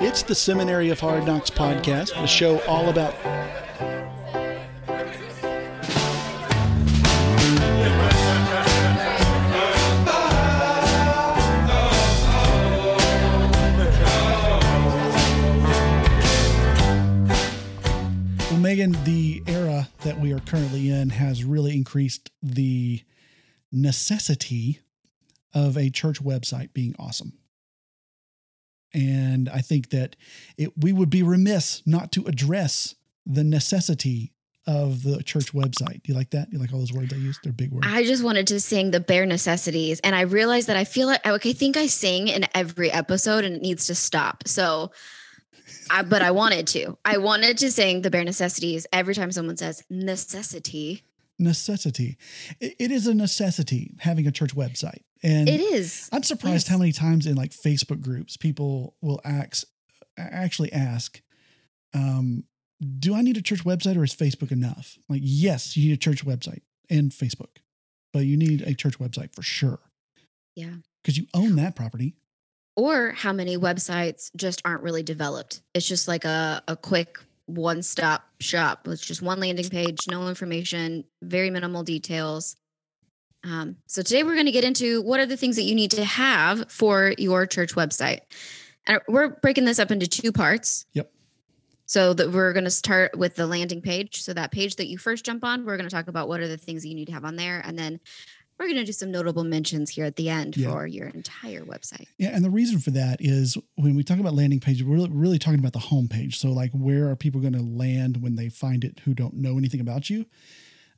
It's the Seminary of Hard Knocks podcast, a show all about Well, Megan, the era that we are currently in has really increased the necessity of a church website being awesome. And I think that it, we would be remiss not to address the necessity of the church website. Do you like that? Do you like all those words I used? They're big words. I just wanted to sing the bare necessities. And I realized that I feel like, I think I sing in every episode and it needs to stop. So, I, but I wanted to. I wanted to sing the bare necessities every time someone says necessity. Necessity. It, it is a necessity having a church website. And it is. I'm surprised yes. how many times in like Facebook groups people will ask, actually ask, um, do I need a church website or is Facebook enough? Like, yes, you need a church website and Facebook, but you need a church website for sure. Yeah. Because you own that property. Or how many websites just aren't really developed. It's just like a, a quick one stop shop It's just one landing page, no information, very minimal details. Um, so today we're going to get into what are the things that you need to have for your church website. And we're breaking this up into two parts. Yep. So that we're going to start with the landing page. So that page that you first jump on, we're going to talk about what are the things you need to have on there, and then we're going to do some notable mentions here at the end yeah. for your entire website. Yeah, and the reason for that is when we talk about landing pages, we're really, really talking about the home page. So like, where are people going to land when they find it who don't know anything about you?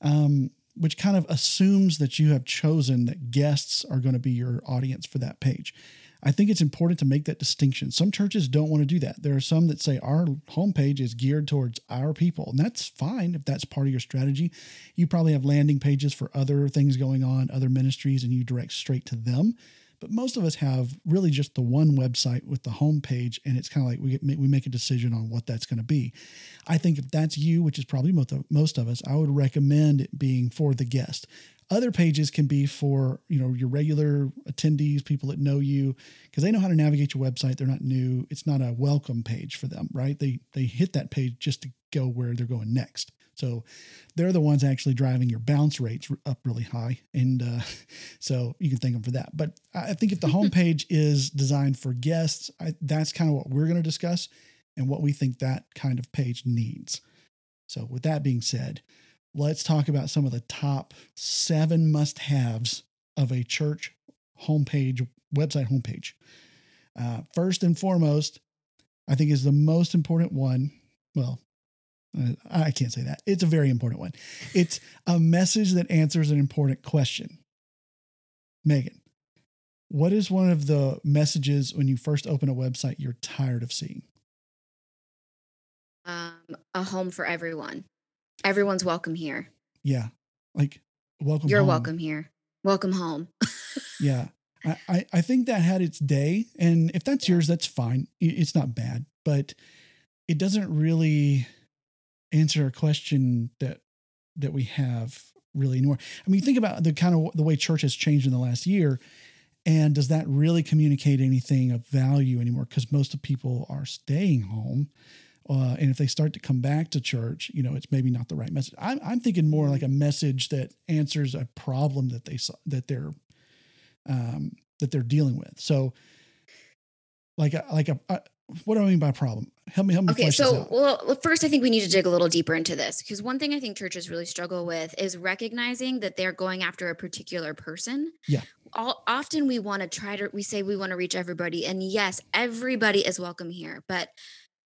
Um, which kind of assumes that you have chosen that guests are going to be your audience for that page. I think it's important to make that distinction. Some churches don't want to do that. There are some that say our homepage is geared towards our people, and that's fine if that's part of your strategy. You probably have landing pages for other things going on, other ministries, and you direct straight to them. But most of us have really just the one website with the homepage, and it's kind of like we get, we make a decision on what that's going to be. I think if that's you, which is probably most of, most of us, I would recommend it being for the guest. Other pages can be for you know your regular attendees, people that know you, because they know how to navigate your website. They're not new. It's not a welcome page for them, right? They they hit that page just to go where they're going next. So they're the ones actually driving your bounce rates up really high. And uh, so you can thank them for that. But I think if the homepage is designed for guests, I, that's kind of what we're going to discuss and what we think that kind of page needs. So, with that being said, let's talk about some of the top seven must haves of a church homepage, website homepage. Uh, first and foremost, I think is the most important one. Well, I can't say that. It's a very important one. It's a message that answers an important question. Megan, what is one of the messages when you first open a website you're tired of seeing? Um, a home for everyone. Everyone's welcome here. Yeah. Like, welcome. You're home. welcome here. Welcome home. yeah. I, I think that had its day. And if that's yeah. yours, that's fine. It's not bad, but it doesn't really answer a question that that we have really anymore. I mean, think about the kind of the way church has changed in the last year, and does that really communicate anything of value anymore? Because most of people are staying home, uh, and if they start to come back to church, you know, it's maybe not the right message. I'm, I'm thinking more like a message that answers a problem that they that they're um, that they're dealing with. So, like a, like a, a what do I mean by problem? Help me, help me. Okay, so well, first, I think we need to dig a little deeper into this because one thing I think churches really struggle with is recognizing that they're going after a particular person. Yeah. All, often we want to try to we say we want to reach everybody, and yes, everybody is welcome here, but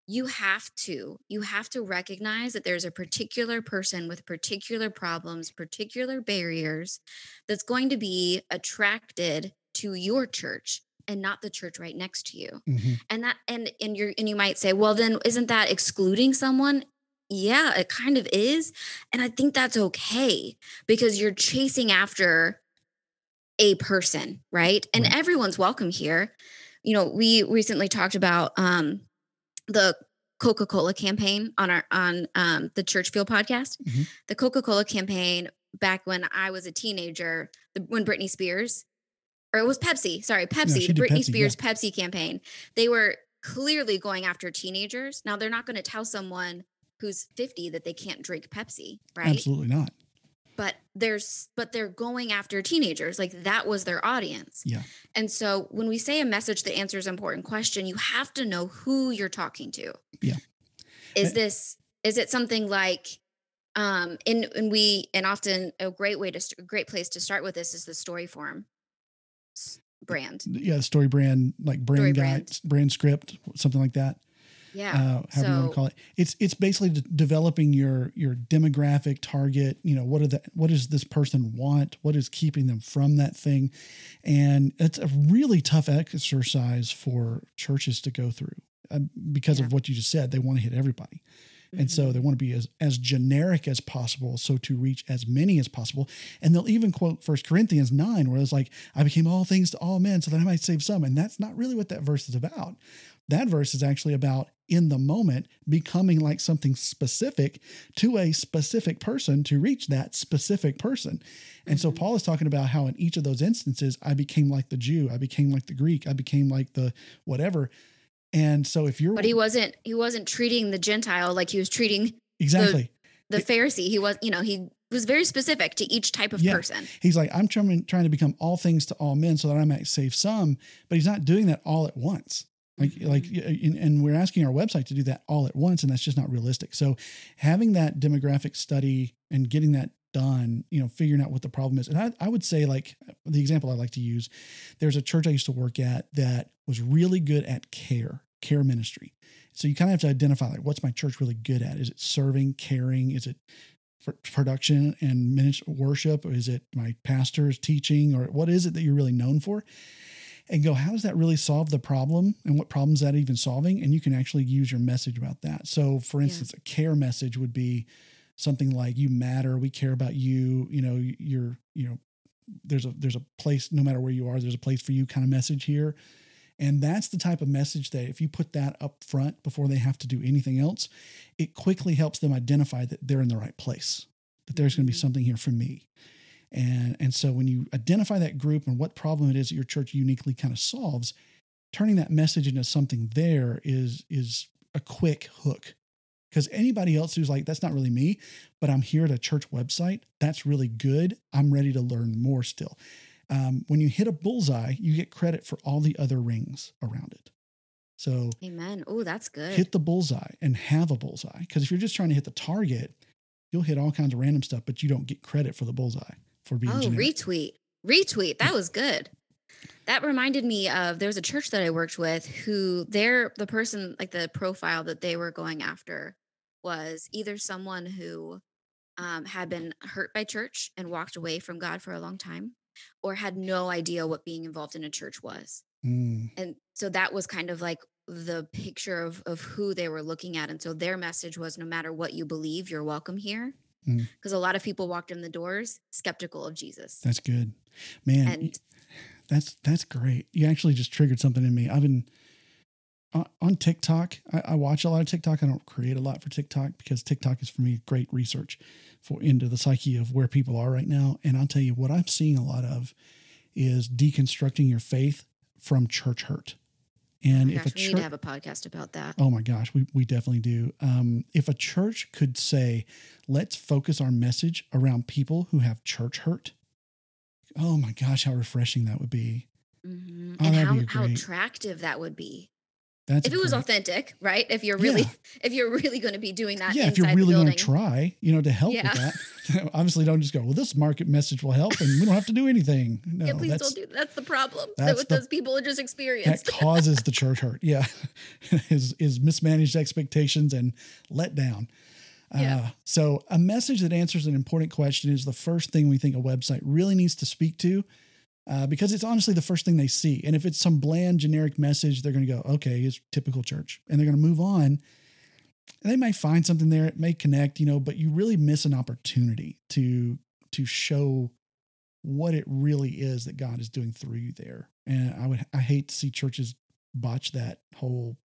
you have to you have to recognize that there's a particular person with particular problems particular barriers that's going to be attracted to your church and not the church right next to you mm-hmm. and that and and you're and you might say well then isn't that excluding someone yeah it kind of is and i think that's okay because you're chasing after a person right and right. everyone's welcome here you know we recently talked about um the coca-cola campaign on our on um the churchfield podcast mm-hmm. the coca-cola campaign back when i was a teenager the, when britney spears or it was Pepsi, sorry, Pepsi, no, the Britney Pepsi, Spears yeah. Pepsi campaign. They were clearly going after teenagers. Now they're not going to tell someone who's 50 that they can't drink Pepsi, right? Absolutely not. But there's but they're going after teenagers. Like that was their audience. Yeah. And so when we say a message that answers an important question, you have to know who you're talking to. Yeah. Is I- this is it something like um and and we and often a great way to a great place to start with this is the story form brand. Yeah, story brand, like brand Story guide, brand. brand script, something like that. Yeah. uh, however you want to call it. It's it's basically de- developing your your demographic target. You know, what are the what does this person want? What is keeping them from that thing? And it's a really tough exercise for churches to go through uh, because Yeah. of what you just said. They want to hit everybody. And so they want to be as, as generic as possible, so to reach as many as possible. And they'll even quote First Corinthians 9, where it's like, I became all things to all men so that I might save some. And that's not really what that verse is about. That verse is actually about in the moment becoming like something specific to a specific person to reach that specific person. And so Mhm. Paul is talking about how in each of those instances, I became like the Jew, I became like the Greek, I became like the whatever. And so if you're but he wasn't he wasn't treating the Gentile like he was treating exactly the It- Pharisee. He was, you know, he was very specific to each type of Yeah. person. He's like, I'm trying, trying to become all things to all men so that I might save some, but he's not doing that all at once. Like, Mhm. like, and we're asking our website to do that all at once, and that's just not realistic. So, having that demographic study and getting that done, you know, figuring out what the problem is. And I, I would say, like, the example I like to use, there's a church I used to work at that was really good at care, care ministry. So you kind of have to identify, like, what's my church really good at? Is it serving, caring? Is it for production and ministry worship? Or is it my pastor's teaching? Or what is it that you're really known for? And go, how does that really solve the problem? And what problems that even solving? And you can actually use your message about that. So, for Yeah. instance, a care message would be something like you matter, we care about you, you know, you're, you know, there's a there's a place no matter where you are, there's a place for you kind of message here. And that's the type of message that if you put that up front before they have to do anything else, it quickly helps them identify that they're in the right place, that there's going to be Mhm. something here for me. And, and so when you identify that group and what problem it is that your church uniquely kind of solves, turning that message into something there is is a quick hook. Because anybody else who's like, that's not really me, but I'm here at a church website, that's really good. I'm ready to learn more still. Um, when you hit a bullseye, you get credit for all the other rings around it. So Amen. Oh, that's good. hit the bullseye and have a bullseye. Because if you're just trying to hit the target, you'll hit all kinds of random stuff, but you don't get credit for the bullseye for being oh, generic. retweet. Retweet. That was good. That reminded me of there was a church that I worked with who they're the person like the profile that they were going after was either someone who um, had been hurt by church and walked away from God for a long time, or had no idea what being involved in a church was. Mm, and so that was kind of like the picture of of who they were looking at and so their message was no matter what you believe you're welcome here Mm. because a lot of people walked in the doors skeptical of jesus that's good, man. and That's that's great. You actually just triggered something in me. I've been on, TikTok. I, I watch a lot of TikTok. I don't create a lot for TikTok because TikTok is for me great research for into the psyche of where people are right now. And I'll tell you what I'm seeing a lot of is deconstructing your faith from church hurt. oh And my if gosh, a we need to have a podcast about that Oh my gosh, we, we definitely do. Um, if a church could say, let's focus our message around people who have church hurt, oh my gosh, how refreshing that would be. Mhm. Oh, and how, how attractive that would be That's if it was authentic right if you're really Yeah. if you're really going to be doing that yeah, if you're really going to try, you know, to help Yeah. with that, obviously don't just go, well, this market message will help and we don't have to do anything. No, yeah please that's, don't do that's the problem that that's what the- those people are just that experienced causes the church hurt. Yeah. is, is mismanaged expectations and let down. Yeah. Uh, so a message that answers an important question is the first thing we think a website really needs to speak to. Uh, because it's honestly the first thing they see. And if it's some bland, generic message, they're going to go, okay, it's typical church. And they're going to move on. And they might find something there, it may connect, you know, but you really miss an opportunity to to show what it really is that God is doing through you there. And I would I hate to see churches botch that whole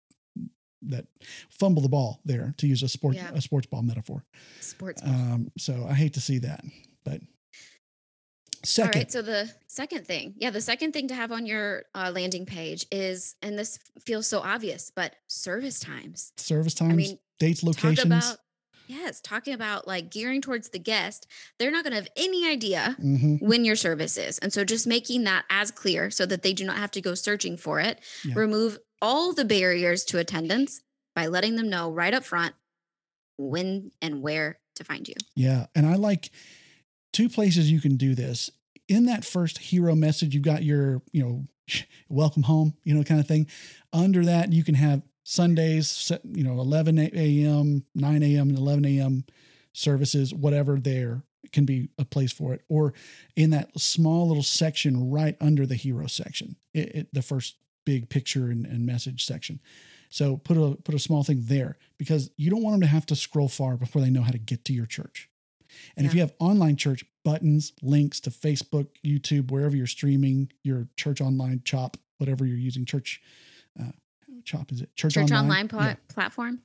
that fumble the ball there to use a sports Yeah. a sports ball metaphor. sports Um, so I hate to see that, but Second, All right. So the second thing, yeah, the second thing to have on your uh, landing page is, and this feels so obvious, but service times. service times, I mean, dates, locations. about, yes, talking about like gearing towards the guest. They're not going to have any idea hmm when your service is. And so just making that as clear so that they do not have to go searching for it. Yeah. Remove all the barriers to attendance by letting them know right up front when and where to find you. Yeah. And I like two places you can do this. In that first hero message, you've got your, you know, welcome home, you know, kind of thing. Under that, you can have Sundays, you know, 11 a.m., 9 a.m., and 11 a.m. services, whatever there can be a place for it. Or in that small little section right under the hero section, it, it, the first big picture and, and message section. So put a put a small thing there because you don't want them to have to scroll far before they know how to get to your church. And if you have online church buttons, links to Facebook, YouTube, wherever you're streaming your church online chop, whatever you're using, church uh, chop is it? Church, Church online, online pla- Yeah, platform.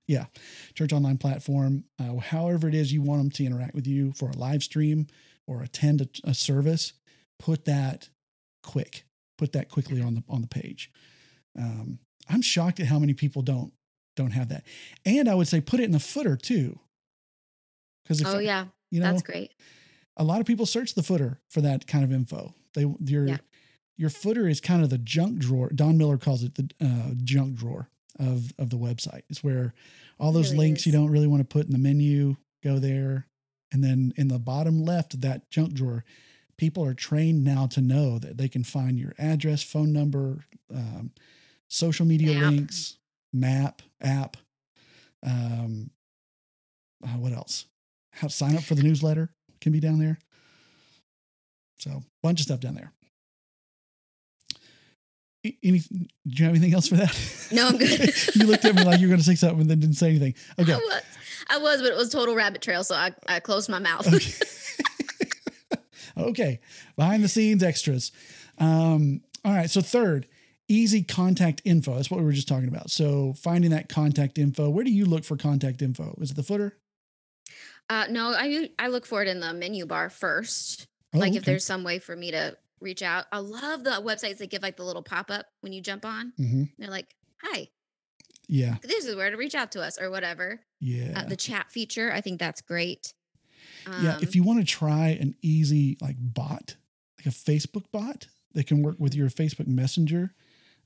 church online platform, uh, however it is you want them to interact with you for a live stream or attend a, a service, put that quick, put that quickly on the on the page. Um, I'm shocked at how many people don't don't have that, and I would say put it in the footer too, because Oh, yeah. You know That's great. a lot of people search the footer for that kind of info. They your Yeah. your footer is kind of the junk drawer. Don Miller calls it the uh, junk drawer of of the website. It's where all those Really links you don't really want to put in the menu go there, and then in the bottom left of that junk drawer, people are trained now to know that they can find your address, phone number, um, social media Map. links, map, app. Um, uh, what else? How to sign up for the newsletter can be down there. So, bunch of stuff down there. Any, do you have anything else for that? No, I'm good. you looked at me like you were going to say something and then didn't say anything. Okay. I was, I was, but it was total rabbit trail, so I, I closed my mouth. Okay. okay. Behind the scenes extras. Um, all right. So, third, easy contact info. That's what we were just talking about. So, finding that contact info. Where do you look for contact info? Is it the footer? Uh, no, I I look for it in the menu bar first. Oh, like if there's some way for me to reach out. I love the websites that give like the little pop up when you jump on. Mhm. They're like, "Hi, Yeah. this is where to reach out to us" or whatever. Yeah. Uh, the chat feature, I think that's great. yeah. If Um, you want to try an easy like bot, like a Facebook bot that can work with your Facebook Messenger,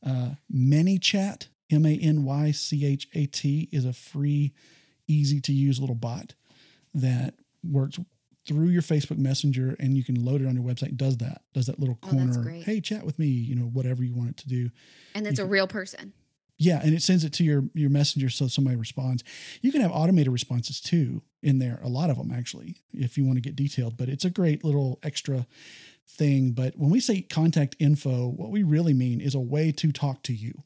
uh, ManyChat, M A N Y C H A T, is a free, easy to use little bot that works through your Facebook Messenger and you can load it on your website. Does that? Does that little Oh, corner? great. Hey, chat with me. You know, whatever you want it to do. and it's you a can- real person. Yeah, and it sends it to your your messenger so somebody responds. You can have automated responses too in there. A lot of them actually, if you want to get detailed. But it's a great little extra thing. But when we say contact info, what we really mean is a way to talk to you.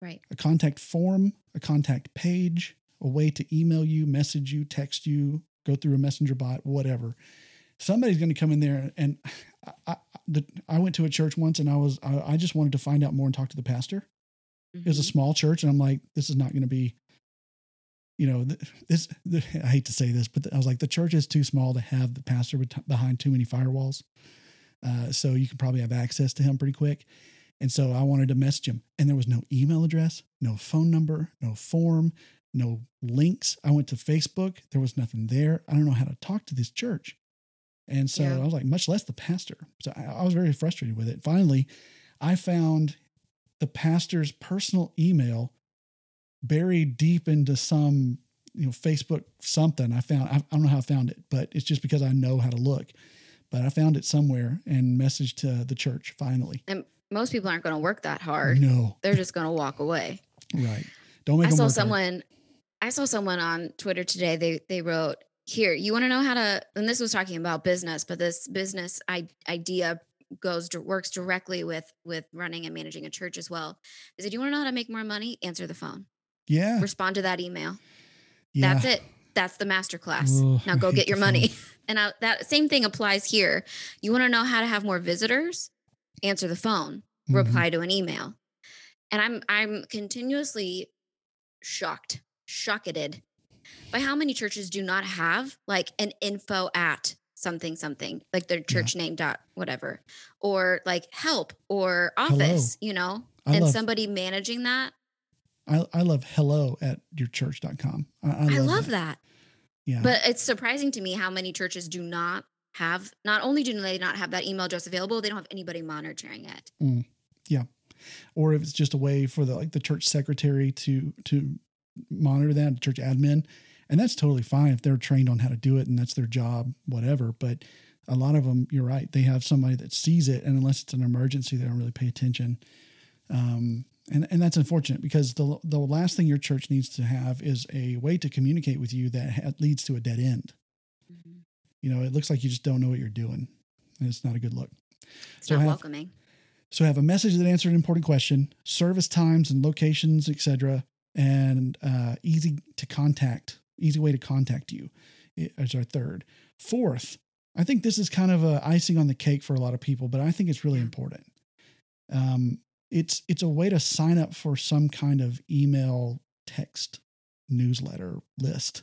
Right. A contact form, a contact page, a way to email you, message you, text you, go through a messenger bot, whatever. Somebody's going to come in there and I, I, the, I went to a church once and I was I, I just wanted to find out more and talk to the pastor it was a Mhm. small church and i'm like this is not going to be you know th- this the, i hate to say this but i was like the church is too small to have the pastor behind too many firewalls uh, so you can probably have access to him pretty quick and so i wanted to message him and there was no email address no phone number no form no links. I went to facebook. There was nothing there. I don't know how to talk to this church. And so Yeah. i was like much less the pastor. So I, I was very frustrated with it. Finally i found the pastor's personal email buried deep into some you know facebook something. I found I, I don't know how i found it but it's just because i know how to look. But i found it somewhere and messaged to the church finally. And Most people aren't going to work that hard. no. They're just going to walk away. right. Don't make I saw work hard. I saw someone on Twitter today. They they wrote, "Here, you want to know how to." And this was talking about business, but this business I, idea goes works directly with with running and managing a church as well. They said, "You want to know how to make more money? Answer the phone. yeah Respond to that email. yeah That's it. That's the master class. Now go get your money." phone. And I, that same thing applies here. You want to know how to have more visitors? Answer the phone Mhm. reply to an email. And I'm I'm continuously shocked, shocked by how many churches do not have like an info at something something like their church name dot whatever or like help or office you know I and love- somebody managing that I, I love hello at yourchurch.com. I, I, i love, love that. that Yeah. but it's surprising to me how many churches do not have not only do they not have that email address available they don't have anybody monitoring it mm. Yeah. or if it's just a way for the like the church secretary to to monitor that church admin and that's totally fine if they're trained on how to do it and that's their job whatever but a lot of them you're right they have somebody that sees it and unless it's an emergency they don't really pay attention. Um, and, and that's unfortunate because the, the last thing your church needs to have is a way to communicate with you that ha- leads to a dead end. You know it looks like you just don't know what you're doing and it's not a good look. It's So not have- welcoming. so have a message that answered an important question, service times and locations, etc., and uh, easy to contact, easy way to contact you is our third. Fourth, I think this is kind of a icing on the cake for a lot of people, but I think it's really important. Um, it's it's a way to sign up for some kind of email text newsletter list.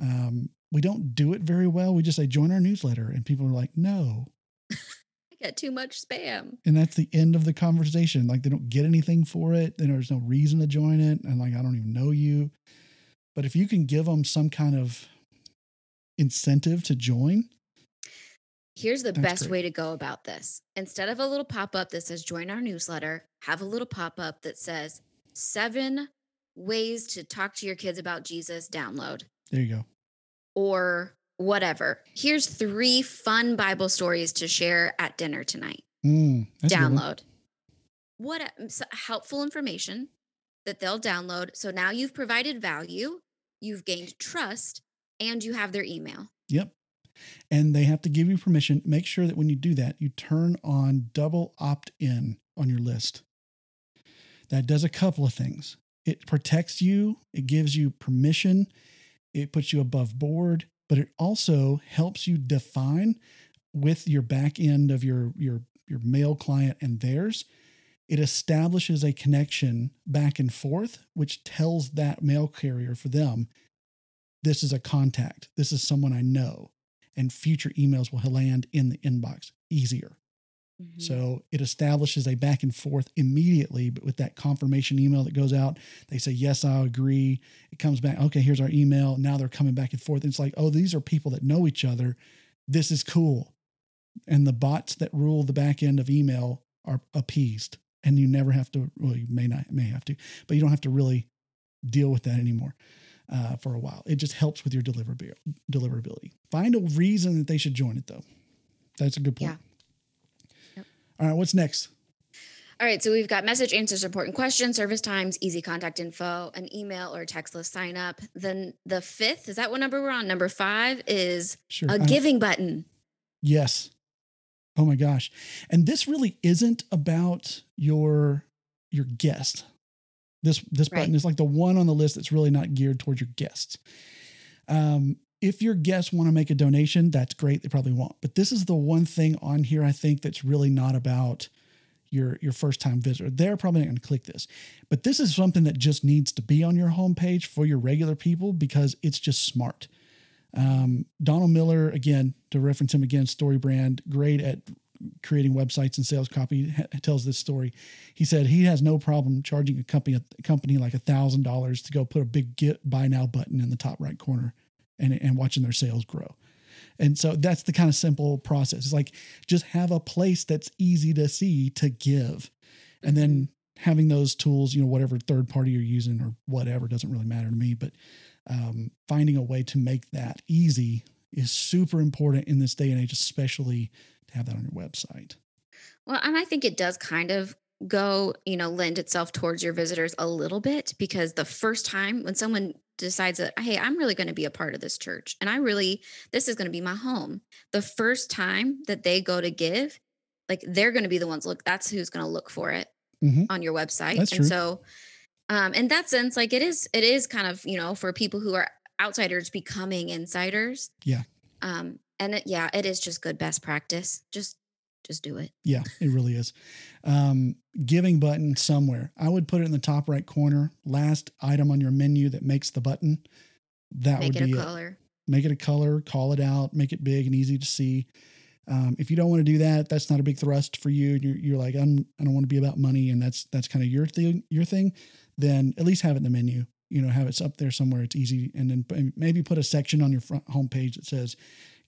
Um, we don't do it very well. We just say join our newsletter, and people are like, no, get too much spam and that's the end of the conversation. Like they don't get anything for it. Then there's no reason to join it, and like I don't even know you. But if you can give them some kind of incentive to join, Here's the best great. way to go about this. Instead of a little pop up that says join our newsletter, have a little pop up that says seven ways to talk to your kids about Jesus, download there you go. or whatever. Here's three fun Bible stories to share at dinner tonight. Mm, that's a good one. download. What a- helpful information that they'll download. So now you've provided value, you've gained trust, and you have their email. Yep. And they have to give you permission. Make sure that when you do that, you turn on double opt in on your list. That does a couple of things. It protects you, it gives you permission, it puts you above board, but it also helps you define with your back end of your your your mail client and theirs. It establishes a connection back and forth, which tells that mail carrier for them this is a contact. This is someone I know. And future emails will land in the inbox easier. Mhm. So it establishes a back and forth immediately, but with that confirmation email that goes out, they say, Yes, I agree. It comes back, okay, here's our email. Now they're coming back and forth. And It's like, oh, these are people that know each other. This is cool. And the bots that rule the back end of email are appeased. And you never have to, well, you may not, may have to, but you don't have to really deal with that anymore uh, for a while. It just helps with your deliverability. deliverability. Find a reason that they should join it, though. That's a good point. Yep. All right, what's next? All right, so we've got message answers important questions, service times, easy contact info, an email or text list sign up. Then the fifth, is that what number we're on? Number five is Sure. a I- giving button. Yes. Oh my gosh. And this really isn't about your your guest. This this button is like the one on the list that's really not geared towards your guests. Um, if your guests want to make a donation, that's great. They probably won't. But this is the one thing on here I think that's really not about your your first time visitor. They're probably not going to click this. But this is something that just needs to be on your homepage for your regular people because it's just smart. Um, Donald Miller, again, to reference him again, story brand, great at creating websites and sales copy, ha- tells this story. He said he has no problem charging a company a company like a thousand dollars to go put a big get buy now button in the top right corner, and and watching their sales grow. And so that's the kind of simple process. It's like just have a place that's easy to see to give, and then having those tools, you know, whatever third party you're using or whatever doesn't really matter to me, but um, finding a way to make that easy is super important in this day and age, especially to have that on your website. Well, and I think it does kind of go, you know, lend itself towards your visitors a little bit because the first time when someone decides that, hey, I'm really going to be a part of this church and I really, this is going to be my home, the first time that they go to give, like they're going to be the ones look, that's who's going to look for it Mhm. on your website. That's and true. so, um, in that sense, like it is, it is kind of, you know, for people who are outsiders becoming insiders. Yeah. Um, and it, yeah, it is just good best practice. Just, just do it. Yeah, it really is. Um, giving button somewhere. I would put it in the top right corner, last item on your menu that makes the button. That Make would it be a it. color. make it a color, call it out, make it big and easy to see. Um, if you don't want to do that, that's not a big thrust for you. You're, you're like, I'm, I don't want to be about money, and that's that's kind of your thing. Your thing. Then at least have it in the menu. You know, have it up there somewhere. It's easy, and then maybe put a section on your front homepage that says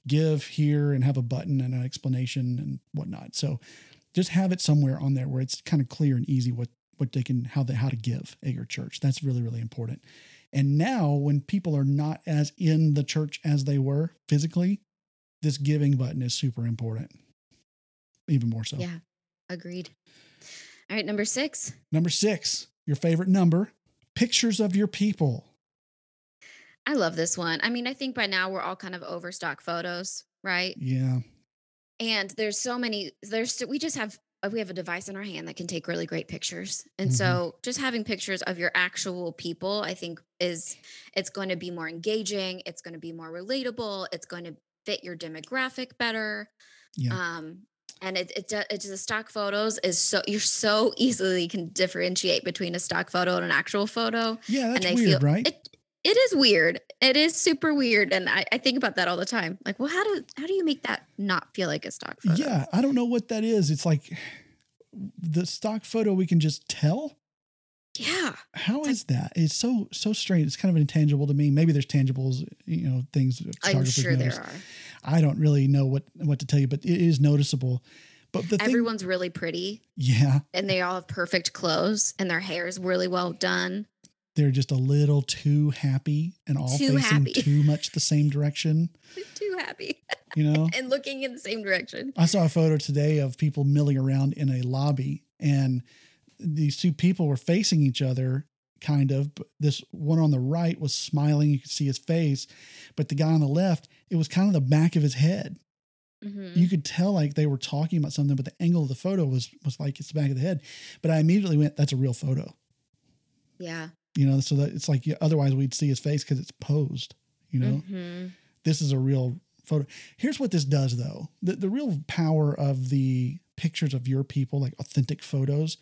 "Give here" and have a button and an explanation and whatnot. So just have it somewhere on there where it's kind of clear and easy what what they can how they how to give at your church. That's really really important. And now when people are not as in the church as they were physically, this giving button is super important. Even more so. Yeah, agreed. All right, number six. Number six, your favorite number pictures of your people. I love this one. I mean, I think by now we're all kind of overstock photos, right? Yeah. And there's so many, there's, we just have, uh, we have a device in our hand that can take really great pictures. And mm-hmm. so just having pictures of your actual people, I think is, it's going to be more engaging. It's going to be more relatable. It's going to fit your demographic better. Yeah. Um, and it, it it's the stock photos is so you're so easily can differentiate between a stock photo and an actual photo. Yeah, that's and weird, feel, right? It, it is weird. It is super weird, and I, I think about that all the time. Like, well, how do how do you make that not feel like a stock photo? Yeah, I don't know what that is. It's like the stock photo we can just tell. Yeah. How it's is like, that? It's so so strange. It's kind of intangible to me. Maybe there's tangibles, you know, things. I'm sure notice. there are. I don't really know what what to tell you, but it is noticeable. But the everyone's thing, really pretty. Yeah. And they all have perfect clothes, and their hair is really well done. They're just a little too happy and all too facing happy. too much the same direction. too happy. You know? and looking in the same direction. I saw a photo today of people milling around in a lobby and these two people were facing each other kind of but this one on the right was smiling you could see his face but the guy on the left it was kind of the back of his head mm-hmm. you could tell like they were talking about something but the angle of the photo was was like it's the back of the head but i immediately went that's a real photo yeah you know so that it's like otherwise we'd see his face because it's posed you know mm-hmm. this is a real photo here's what this does though the, the real power of the pictures of your people like authentic photos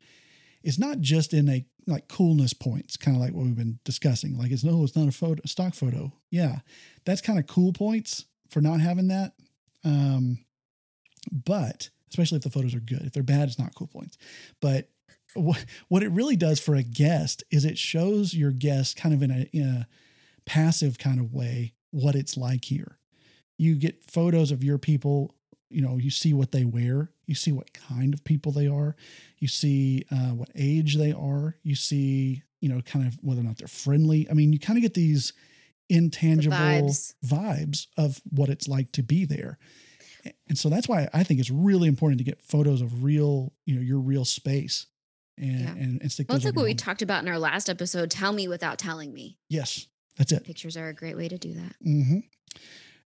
is not just in a like coolness points, kind of like what we've been discussing. Like it's no, it's not a photo, stock photo. Yeah, that's kind of cool points for not having that. Um, but especially if the photos are good. If they're bad, it's not cool points. But what what it really does for a guest is it shows your guest kind of in a in a passive kind of way what it's like here. You get photos of your people you know you see what they wear you see what kind of people they are you see uh, what age they are you see you know kind of whether or not they're friendly i mean you kind of get these intangible vibes. vibes. of what it's like to be there and so that's why i think it's really important to get photos of real you know your real space and yeah. and, and stick well, it's like what we talked about in our last episode tell me without telling me yes that's it pictures are a great way to do that mm-hmm.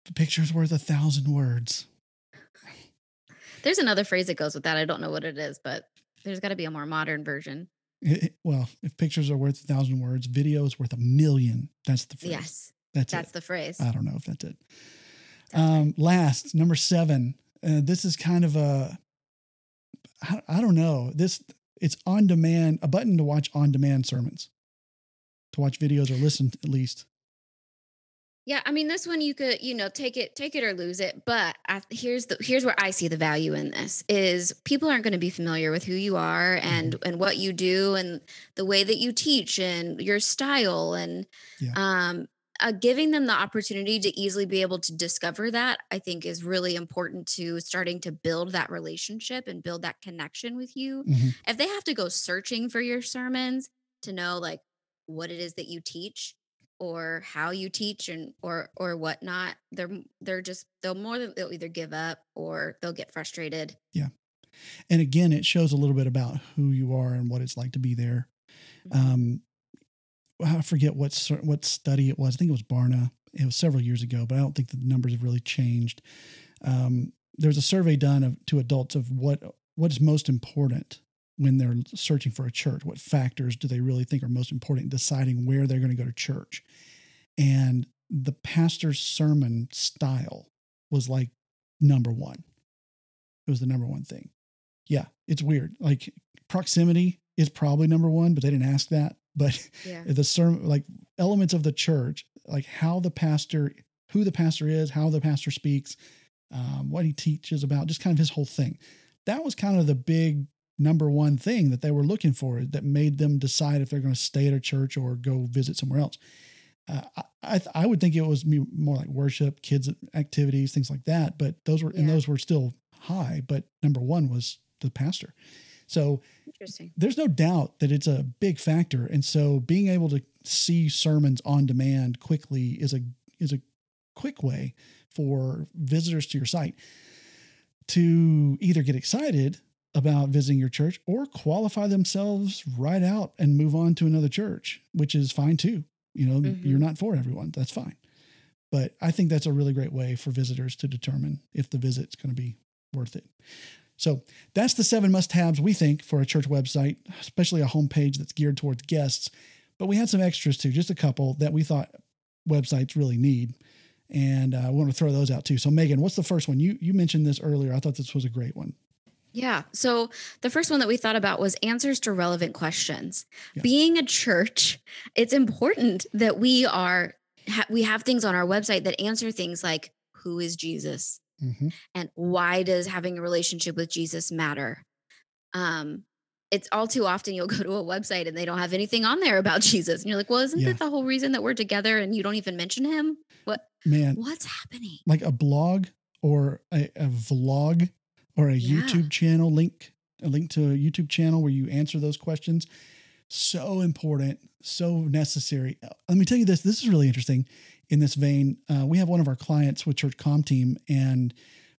the picture's worth a thousand words there's another phrase that goes with that. I don't know what it is, but there's got to be a more modern version. It, well, if pictures are worth a thousand words, video is worth a million. That's the phrase. Yes. That's that's it. the phrase. I don't know if that's it. Um, last, number seven. Uh, this is kind of a, I, I don't know. This it's on demand, a button to watch on demand sermons, to watch videos or listen at least. Yeah, I mean this one you could, you know, take it take it or lose it, but I, here's the here's where I see the value in this is people aren't going to be familiar with who you are and mm-hmm. and what you do and the way that you teach and your style and yeah. um uh, giving them the opportunity to easily be able to discover that I think is really important to starting to build that relationship and build that connection with you. Mm-hmm. If they have to go searching for your sermons to know like what it is that you teach, or how you teach and or or whatnot they're they're just they'll more than they'll either give up or they'll get frustrated yeah and again it shows a little bit about who you are and what it's like to be there mm-hmm. um i forget what what study it was i think it was barna it was several years ago but i don't think the numbers have really changed um there was a survey done of to adults of what what is most important when they're searching for a church? What factors do they really think are most important in deciding where they're going to go to church? And the pastor's sermon style was like number one. It was the number one thing. Yeah, it's weird. Like proximity is probably number one, but they didn't ask that. But yeah. the sermon, like elements of the church, like how the pastor who the pastor is, how the pastor speaks, um, what he teaches about, just kind of his whole thing. That was kind of the big number one thing that they were looking for that made them decide if they're going to stay at a church or go visit somewhere else. Uh, I, I would think it was more like worship, kids activities, things like that. But those were yeah. and those were still high. But number one was the pastor. So interesting. There's no doubt that it's a big factor, and so being able to see sermons on demand quickly is a is a quick way for visitors to your site to either get excited about visiting your church or qualify themselves right out and move on to another church, which is fine too. You know, mm-hmm. you're not for everyone. That's fine. But I think that's a really great way for visitors to determine if the visit's going to be worth it. So that's the seven must haves we think for a church website, especially a homepage that's geared towards guests. But we had some extras too, just a couple that we thought websites really need and uh, I want to throw those out too. So, Megan, what's the first one? You you mentioned this earlier. I thought this was a great one. Yeah. So the first one that we thought about was answers to relevant questions. Yeah. Being a church, it's important that we are ha- we have things on our website that answer things like who is Jesus mm-hmm. and why does having a relationship with Jesus matter. Um, it's all too often you'll go to a website and they don't have anything on there about Jesus. And you're like, well, isn't yeah. that the whole reason that we're together and you don't even mention him? What man? What's happening? Like a blog or a, a vlog or a yeah. YouTube channel link, a link to a YouTube channel where you answer those questions. So important, so necessary. Let me tell you this. This is really interesting. In this vein, uh, we have one of our clients with Church Comm Team, and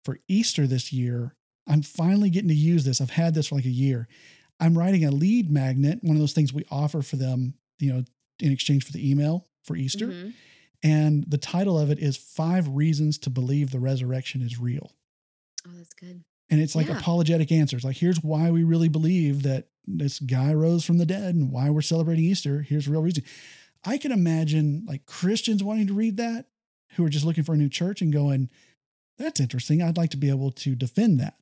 for Easter this year, I'm finally getting to use this. I've had this for like a year I'm writing a lead magnet, one of those things we offer for them, you know, in exchange for the email for Easter. Mm-hmm. And the title of it is Five Reasons to Believe the Resurrection is Real. Oh, that's good. And it's like yeah. apologetic answers. Like, here's why we really believe that this guy rose from the dead and why we're celebrating Easter. Here's real reason. I can imagine like Christians wanting to read that who are just looking for a new church and going, that's interesting. I'd like to be able to defend that.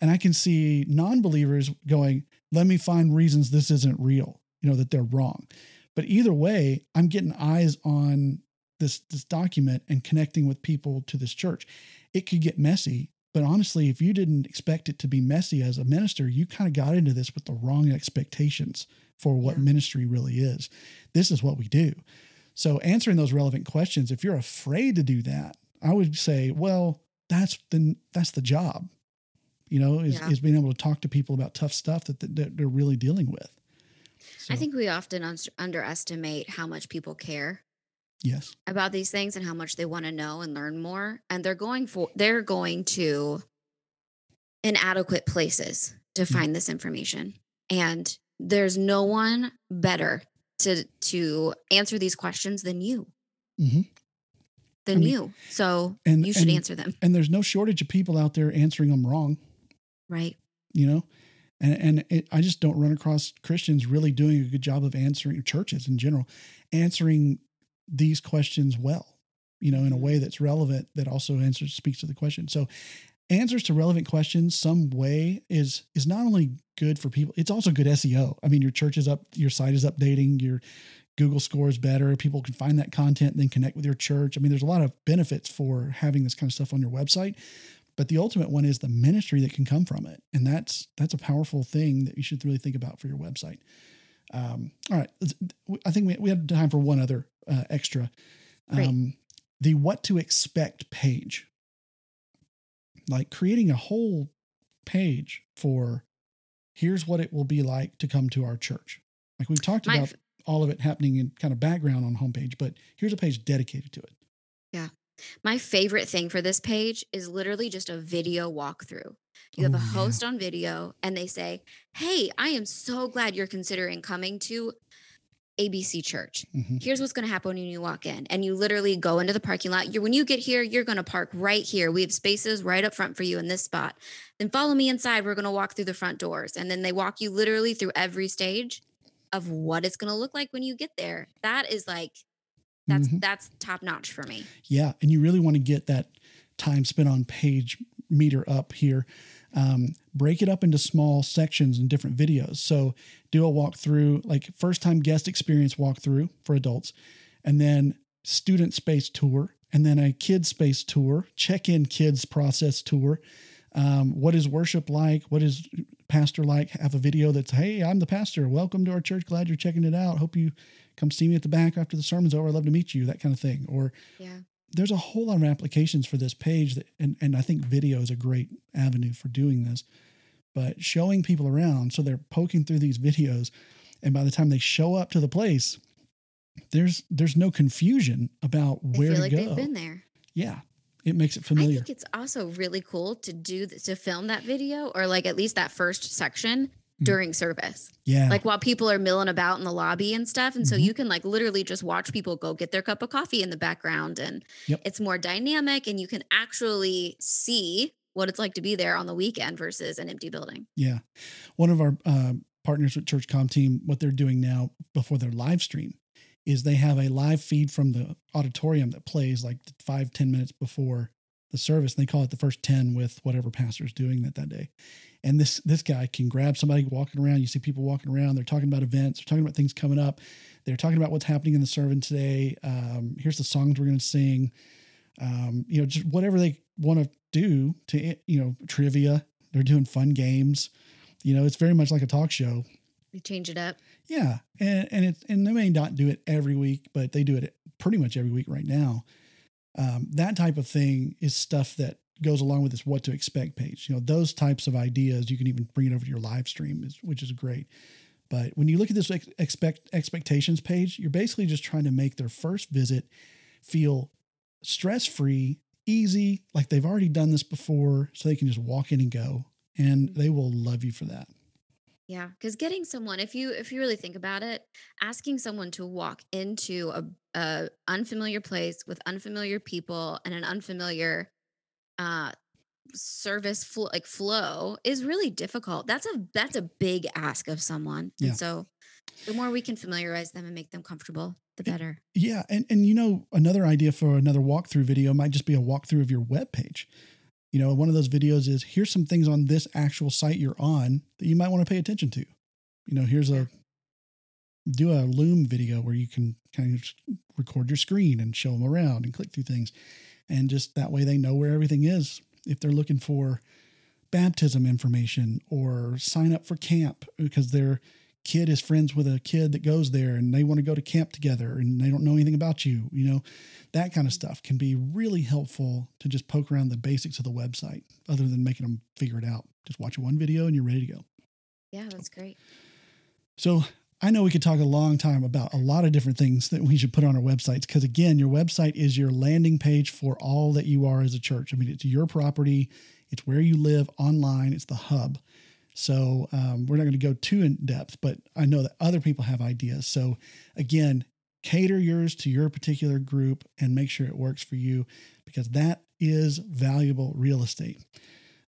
And I can see non believers going, let me find reasons this isn't real, you know, that they're wrong. But either way, I'm getting eyes on this, this document and connecting with people to this church. It could get messy, but honestly, if you didn't expect it to be messy as a minister, you kind of got into this with the wrong expectations for what yeah. ministry really is. This is what we do. So, answering those relevant questions, if you're afraid to do that, I would say, well, that's the that's the job you know, is, yeah. is being able to talk to people about tough stuff that, that, they're really dealing with. So. I think we often un- underestimate how much people care. Yes. About these things and how much they want to know and learn more. And they're going for, they're going to inadequate places to mm-hmm. find mm-hmm. this information. And there's no one better to, to answer these questions than you. Mm-hmm than I mean, you. So and, you should and, answer them. And there's no shortage of people out there answering them wrong. Right. You know, and and it, I just don't run across Christians really doing a good job of answering churches in general, answering these questions well. You know, in a way that's relevant that also answers speaks to the question. So, answers to relevant questions some way is is not only good for people it's also good seo i mean your church is up your site is updating your google score is better people can find that content and then connect with your church i mean there's a lot of benefits for having this kind of stuff on your website but the ultimate one is the ministry that can come from it and that's that's a powerful thing that you should really think about for your website um, all right i think we, we had time for one other uh, extra. Um, the what to expect page. Like creating a whole page for here's what it will be like to come to our church. Like we've talked My about all of it happening in kind of background on homepage but here's a page dedicated to it. Yeah. My favorite thing for this page is literally just a video walkthrough. You have a host yeah. on video and they say, Hey, I am so glad you're considering coming to ABC Church. Mm-hmm. Here's what's going to happen when you walk in. And you literally go into the parking lot. You're, when you get here, you're going to park right here. We have spaces right up front for you in this spot. Then follow me inside. We're going to walk through the front doors. And then they walk you literally through every stage of what it's going to look like when you get there. That is like that's mm-hmm. that's top notch for me. Yeah, and you really want to get that time spent on page meter up here. Um, break it up into small sections and different videos. So do a walkthrough, like first time guest experience walkthrough for adults, and then student space tour, and then a kids space tour, check in kids process tour. Um, what is worship like? What is pastor like? Have a video that's, hey, I'm the pastor. Welcome to our church. Glad you're checking it out. Hope you come see me at the back after the sermon's over. I'd love to meet you, that kind of thing. Or Yeah. There's a whole lot of applications for this page that, and, and I think video is a great avenue for doing this. But showing people around, so they're poking through these videos, and by the time they show up to the place, there's there's no confusion about They where feel to like go. they've been there. Yeah, it makes it familiar. I think it's also really cool to do to film that video or like at least that first section. During service. yeah, Like while people are milling about in the lobby and stuff. And so Mhm. you can like literally just watch people go get their cup of coffee in the background and Yep. it's more dynamic and you can actually see what it's like to be there on the weekend versus an empty building. yeah. One of our uh, partners with Church Comm Team, what they're doing now before their live stream is they have a live feed from the auditorium that plays like five ten minutes before the service. And they call it the first 10 with whatever pastor's doing that that day. And this this guy can grab somebody walking around. You see people walking around. They're talking about events. They're talking about things coming up. They're talking about what's happening in the sermon today. Um, here's the songs we're going to sing. Um, you know, just whatever they want to do to you know trivia. They're doing fun games. You know, it's very much like a talk show. We change it up. Yeah, and and it's and they may not do it every week, but they do it pretty much every week right now. Um, that type of thing is stuff that goes along with this what to expect page. You know, those types of ideas you can even bring it over to your live stream, which is great. But when you look at this expect expectations page, you're basically just trying to make their first visit feel stress free, easy, like they've already done this before, so they can just walk in and go, and they will love you for that. Yeah, because getting someone, if you if you really think about it, asking someone to walk into a, a unfamiliar place with unfamiliar people and an unfamiliar uh service flow like flow is really difficult. That's a that's a big ask of someone. Yeah. And so the more we can familiarize them and make them comfortable, the better. Yeah, and and you know another idea for another walkthrough video might just be a walkthrough of your web page. You know, one of those videos is here's some things on this actual site you're on that you might want to pay attention to. You know, here's a do a Loom video where you can kind of record your screen and show them around and click through things, and just that way they know where everything is. If they're looking for baptism information or sign up for camp because their kid is friends with a kid that goes there and they want to go to camp together and they don't know anything about you, you know, that kind of stuff can be really helpful to just poke around the basics of the website other than making them figure it out. Just watch one video and you're ready to go. Yeah, that's great. So I know we could talk a long time about a lot of different things that we should put on our websites because, again, your website is your landing page for all that you are as a church. I mean, it's your property, it's where you live online, it's the hub. So um, we're not going to go too in depth, but I know that other people have ideas. So again, cater yours to your particular group and make sure it works for you because that is valuable real estate.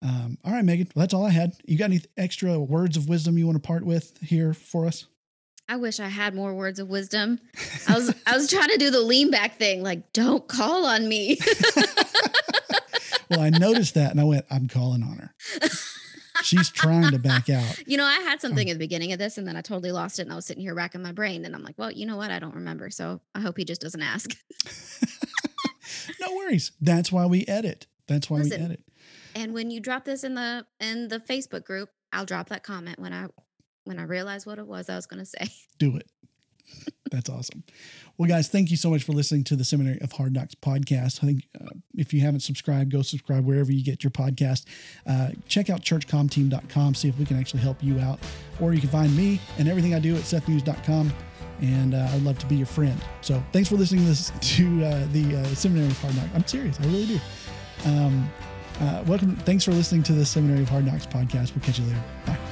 Um, all right, Megan, well, that's all I had. You got any extra words of wisdom you want to part with here for us? I wish I had more words of wisdom. I was I was trying to do the lean back thing, like don't call on me. well, I noticed that and I went, I'm calling on her. She's trying to back out. You know, I had um, something at the beginning of this and then I totally lost it and I was sitting here racking my brain and I'm like, well, you know what? I don't remember. So I hope he just doesn't ask. No worries. That's why we edit. That's why Listen. we edit. And when you drop this in the in the Facebook group, I'll drop that comment when I when I realized what it was I was going to say. Do it. That's awesome. Well, guys, thank you so much for listening to the Seminary of Hard Knocks podcast. I think uh, if you haven't subscribed, go subscribe wherever you get your podcast. Uh, check out churchcommteam.com, see if we can actually help you out. Or you can find me and everything I do at sethmuse.com. And uh, I'd love to be your friend. So thanks for listening to this to uh, the uh, Seminary of Hard Knocks. I'm serious, I really do. Um, uh, welcome. Thanks for listening to the Seminary of Hard Knocks podcast. We'll catch you later. Bye.